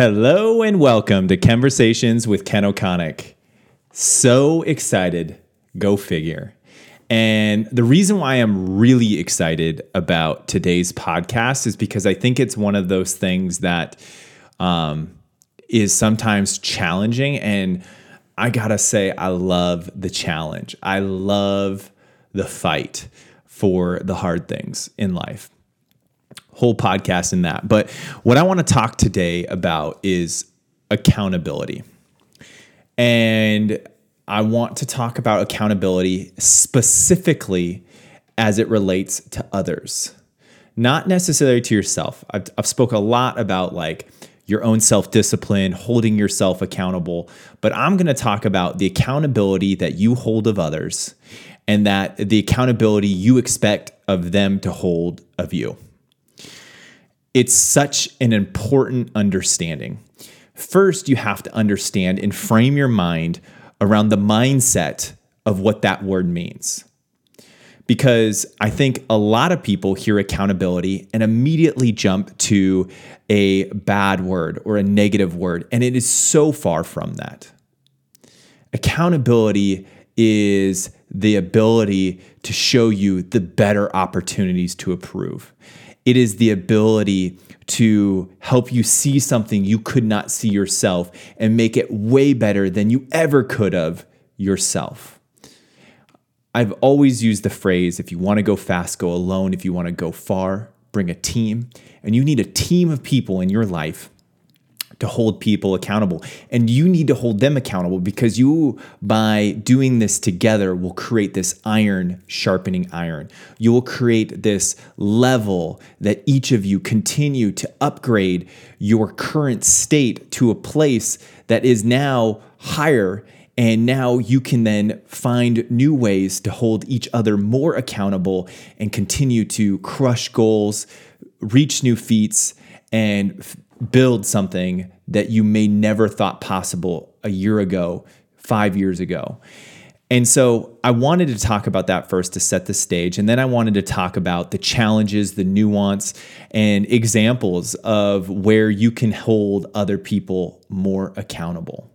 Hello and welcome to Conversations with Ken O'Connick. So excited, go figure. And the reason why I'm really excited about today's podcast is because I think it's one of those things that um, is sometimes challenging. And I gotta say, I love the challenge. I love the fight for the hard things in life whole podcast in that. But what I want to talk today about is accountability. And I want to talk about accountability specifically as it relates to others, not necessarily to yourself. I've, I've spoke a lot about like your own self discipline, holding yourself accountable, but I'm going to talk about the accountability that you hold of others and that the accountability you expect of them to hold of you it's such an important understanding. First, you have to understand and frame your mind around the mindset of what that word means. Because I think a lot of people hear accountability and immediately jump to a bad word or a negative word, and it is so far from that. Accountability is the ability to show you the better opportunities to improve. It is the ability to help you see something you could not see yourself and make it way better than you ever could have yourself. I've always used the phrase if you want to go fast, go alone. If you want to go far, bring a team. And you need a team of people in your life to hold people accountable. And you need to hold them accountable because you, by doing this together, will create this iron sharpening iron. You will create this level that each of you continue to upgrade your current state to a place that is now higher. And now you can then find new ways to hold each other more accountable and continue to crush goals, reach new feats, and build something that you may never thought possible a year ago, five years ago. And so I wanted to talk about that first to set the stage. And then I wanted to talk about the challenges, the nuance, and examples of where you can hold other people more accountable.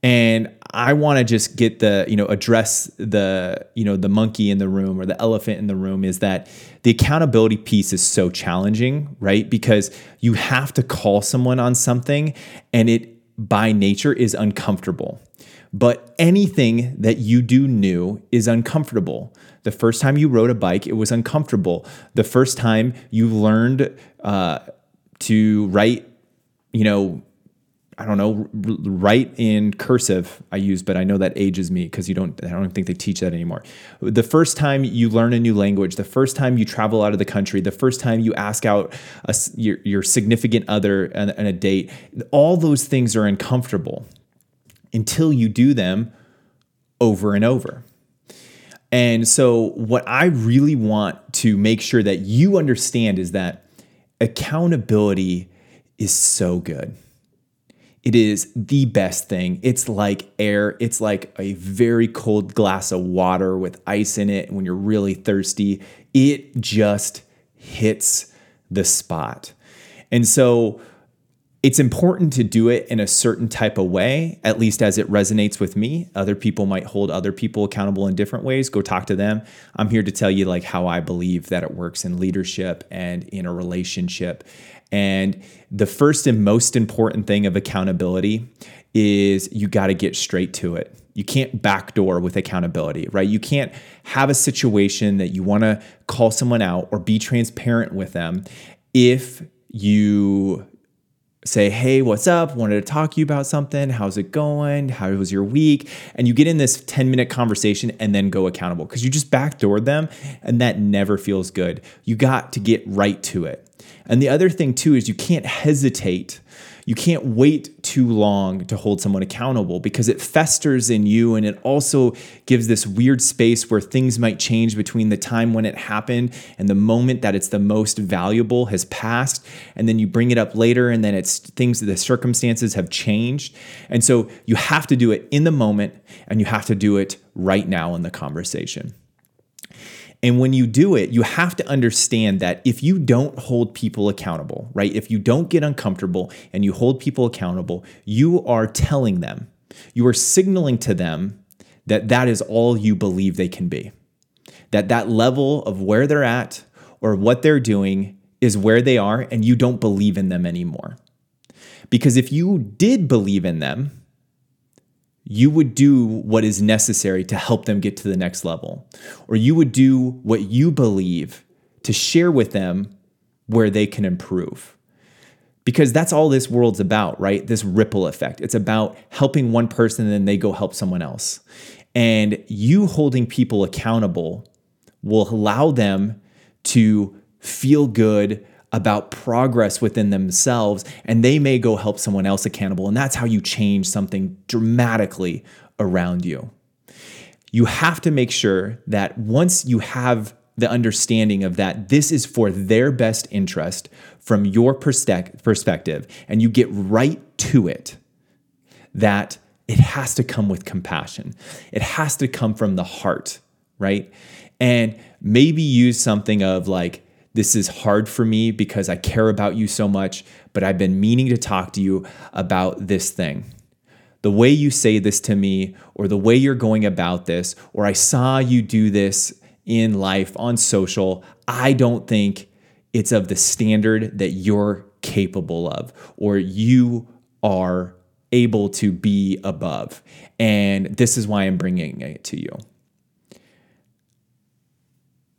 And I want to just get the, you know, address the, you know, the monkey in the room or the elephant in the room is that the accountability piece is so challenging, right? Because you have to call someone on something and it by nature is uncomfortable. But anything that you do new is uncomfortable. The first time you rode a bike, it was uncomfortable. The first time you learned uh, to write, you know, I don't know, write in cursive I use, but I know that ages me because you don't, I don't think they teach that anymore. The first time you learn a new language, the first time you travel out of the country, the first time you ask out a, your, your significant other and a date, all those things are uncomfortable until you do them over and over. And so, what I really want to make sure that you understand is that accountability is so good it is the best thing. It's like air. It's like a very cold glass of water with ice in it. when you're really thirsty, it just hits the spot. And so it's important to do it in a certain type of way, at least as it resonates with me. Other people might hold other people accountable in different ways. Go talk to them. I'm here to tell you like how I believe that it works in leadership and in a relationship. And the first and most important thing of accountability is you got to get straight to it. You can't backdoor with accountability, right? You can't have a situation that you want to call someone out or be transparent with them if you say, Hey, what's up? Wanted to talk to you about something. How's it going? How was your week? And you get in this 10 minute conversation and then go accountable because you just backdoored them and that never feels good. You got to get right to it. And the other thing, too, is you can't hesitate. You can't wait too long to hold someone accountable because it festers in you and it also gives this weird space where things might change between the time when it happened and the moment that it's the most valuable has passed. And then you bring it up later and then it's things, the circumstances have changed. And so you have to do it in the moment and you have to do it right now in the conversation. And when you do it, you have to understand that if you don't hold people accountable, right? If you don't get uncomfortable and you hold people accountable, you are telling them, you are signaling to them that that is all you believe they can be. That that level of where they're at or what they're doing is where they are and you don't believe in them anymore. Because if you did believe in them, you would do what is necessary to help them get to the next level, or you would do what you believe to share with them where they can improve. Because that's all this world's about, right? This ripple effect. It's about helping one person and then they go help someone else. And you holding people accountable will allow them to feel good about progress within themselves and they may go help someone else accountable. And that's how you change something dramatically around you. You have to make sure that once you have the understanding of that this is for their best interest from your perspective and you get right to it, that it has to come with compassion. It has to come from the heart, right? And maybe use something of like, this is hard for me because I care about you so much, but I've been meaning to talk to you about this thing. The way you say this to me, or the way you're going about this, or I saw you do this in life on social, I don't think it's of the standard that you're capable of, or you are able to be above. And this is why I'm bringing it to you.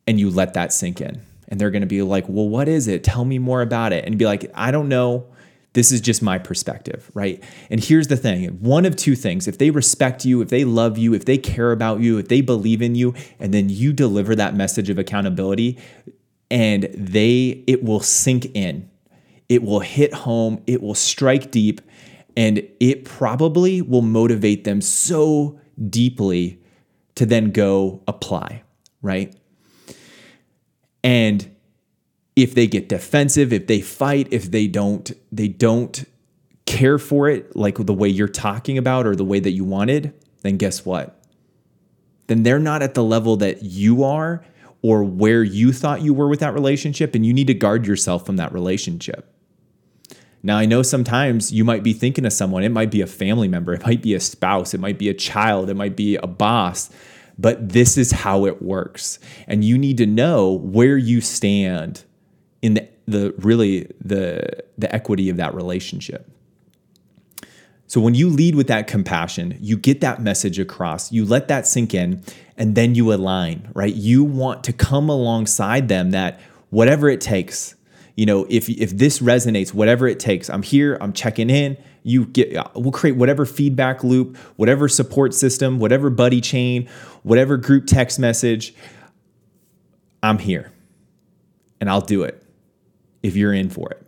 And you let that sink in and they're going to be like, well, what is it? Tell me more about it. And be like, I don't know. This is just my perspective, right? And here's the thing one of two things. If they respect you, if they love you, if they care about you, if they believe in you, and then you deliver that message of accountability, and they, it will sink in, it will hit home, it will strike deep, and it probably will motivate them so deeply to then go apply, right? And if they get defensive, if they fight, if they don't they don't care for it like the way you're talking about or the way that you wanted, then guess what? Then they're not at the level that you are or where you thought you were with that relationship and you need to guard yourself from that relationship. Now, I know sometimes you might be thinking of someone, it might be a family member, it might be a spouse, it might be a child, it might be a boss but this is how it works. And you need to know where you stand in the, the really the, the equity of that relationship. So when you lead with that compassion, you get that message across, you let that sink in, and then you align, right? You want to come alongside them that whatever it takes, you know, if if this resonates, whatever it takes, I'm here, I'm checking in, you get uh, we'll create whatever feedback loop whatever support system whatever buddy chain whatever group text message. I'm here and i'll do it if you're in for it.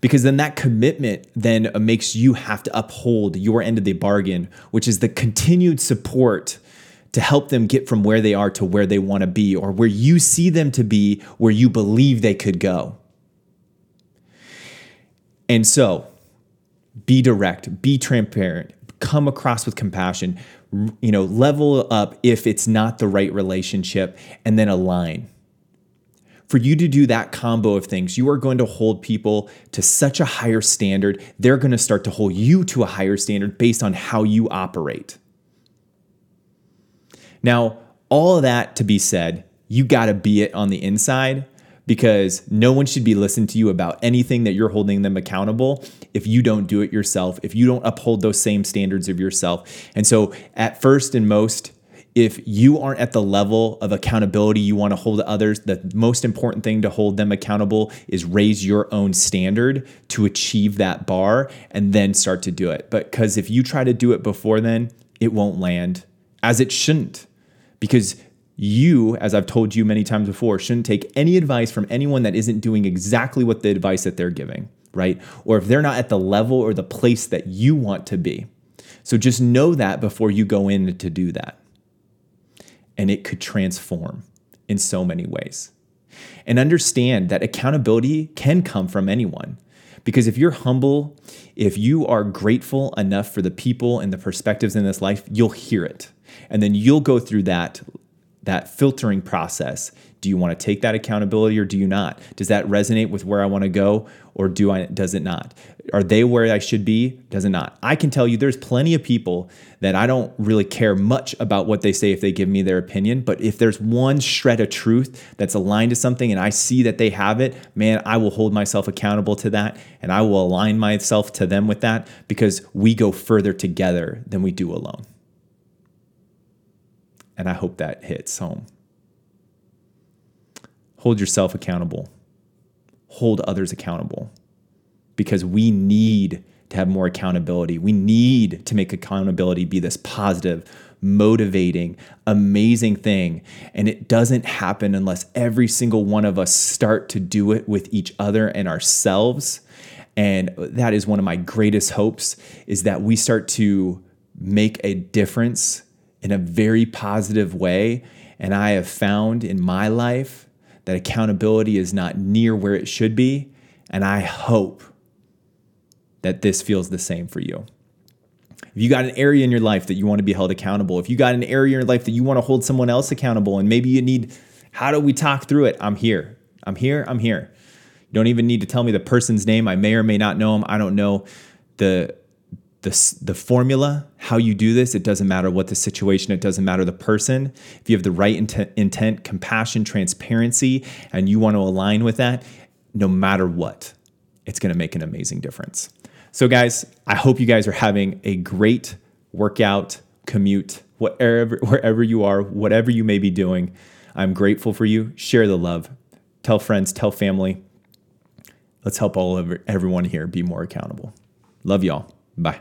Because then that commitment then uh, makes you have to uphold your end of the bargain which is the continued support to help them get from where they are to where they want to be or where you see them to be where you believe they could go. And so be direct, be transparent, come across with compassion, you know, level up if it's not the right relationship, and then align. For you to do that combo of things, you are going to hold people to such a higher standard. They're going to start to hold you to a higher standard based on how you operate. Now, all of that to be said, you got to be it on the inside because no one should be listening to you about anything that you're holding them accountable if you don't do it yourself, if you don't uphold those same standards of yourself. And so, at first and most, if you aren't at the level of accountability you want to hold others, the most important thing to hold them accountable is raise your own standard to achieve that bar and then start to do it. But because if you try to do it before then, it won't land as it shouldn't because you, as I've told you many times before, shouldn't take any advice from anyone that isn't doing exactly what the advice that they're giving, right? Or if they're not at the level or the place that you want to be. So just know that before you go in to do that. And it could transform in so many ways. And understand that accountability can come from anyone. Because if you're humble, if you are grateful enough for the people and the perspectives in this life, you'll hear it. And then you'll go through that that filtering process. Do you want to take that accountability or do you not? Does that resonate with where I want to go or do I does it not? Are they where I should be? Does it not? I can tell you there's plenty of people that I don't really care much about what they say if they give me their opinion, but if there's one shred of truth that's aligned to something and I see that they have it, man, I will hold myself accountable to that and I will align myself to them with that because we go further together than we do alone. And I hope that hits home. Hold yourself accountable, hold others accountable because we need to have more accountability. We need to make accountability be this positive, motivating, amazing thing. And it doesn't happen unless every single one of us start to do it with each other and ourselves. And that is one of my greatest hopes is that we start to make a difference in a very positive way. And I have found in my life that accountability is not near where it should be. And I hope that this feels the same for you. If you got an area in your life that you want to be held accountable, if you got an area in your life that you want to hold someone else accountable, and maybe you need, how do we talk through it? I'm here. I'm here. I'm here. You don't even need to tell me the person's name. I may or may not know him. I don't know the the, the formula, how you do this, it doesn't matter what the situation, it doesn't matter the person. If you have the right intent, intent, compassion, transparency, and you want to align with that, no matter what, it's going to make an amazing difference. So, guys, I hope you guys are having a great workout, commute, whatever, wherever you are, whatever you may be doing. I'm grateful for you. Share the love. Tell friends, tell family. Let's help all of everyone here be more accountable. Love y'all. Bye.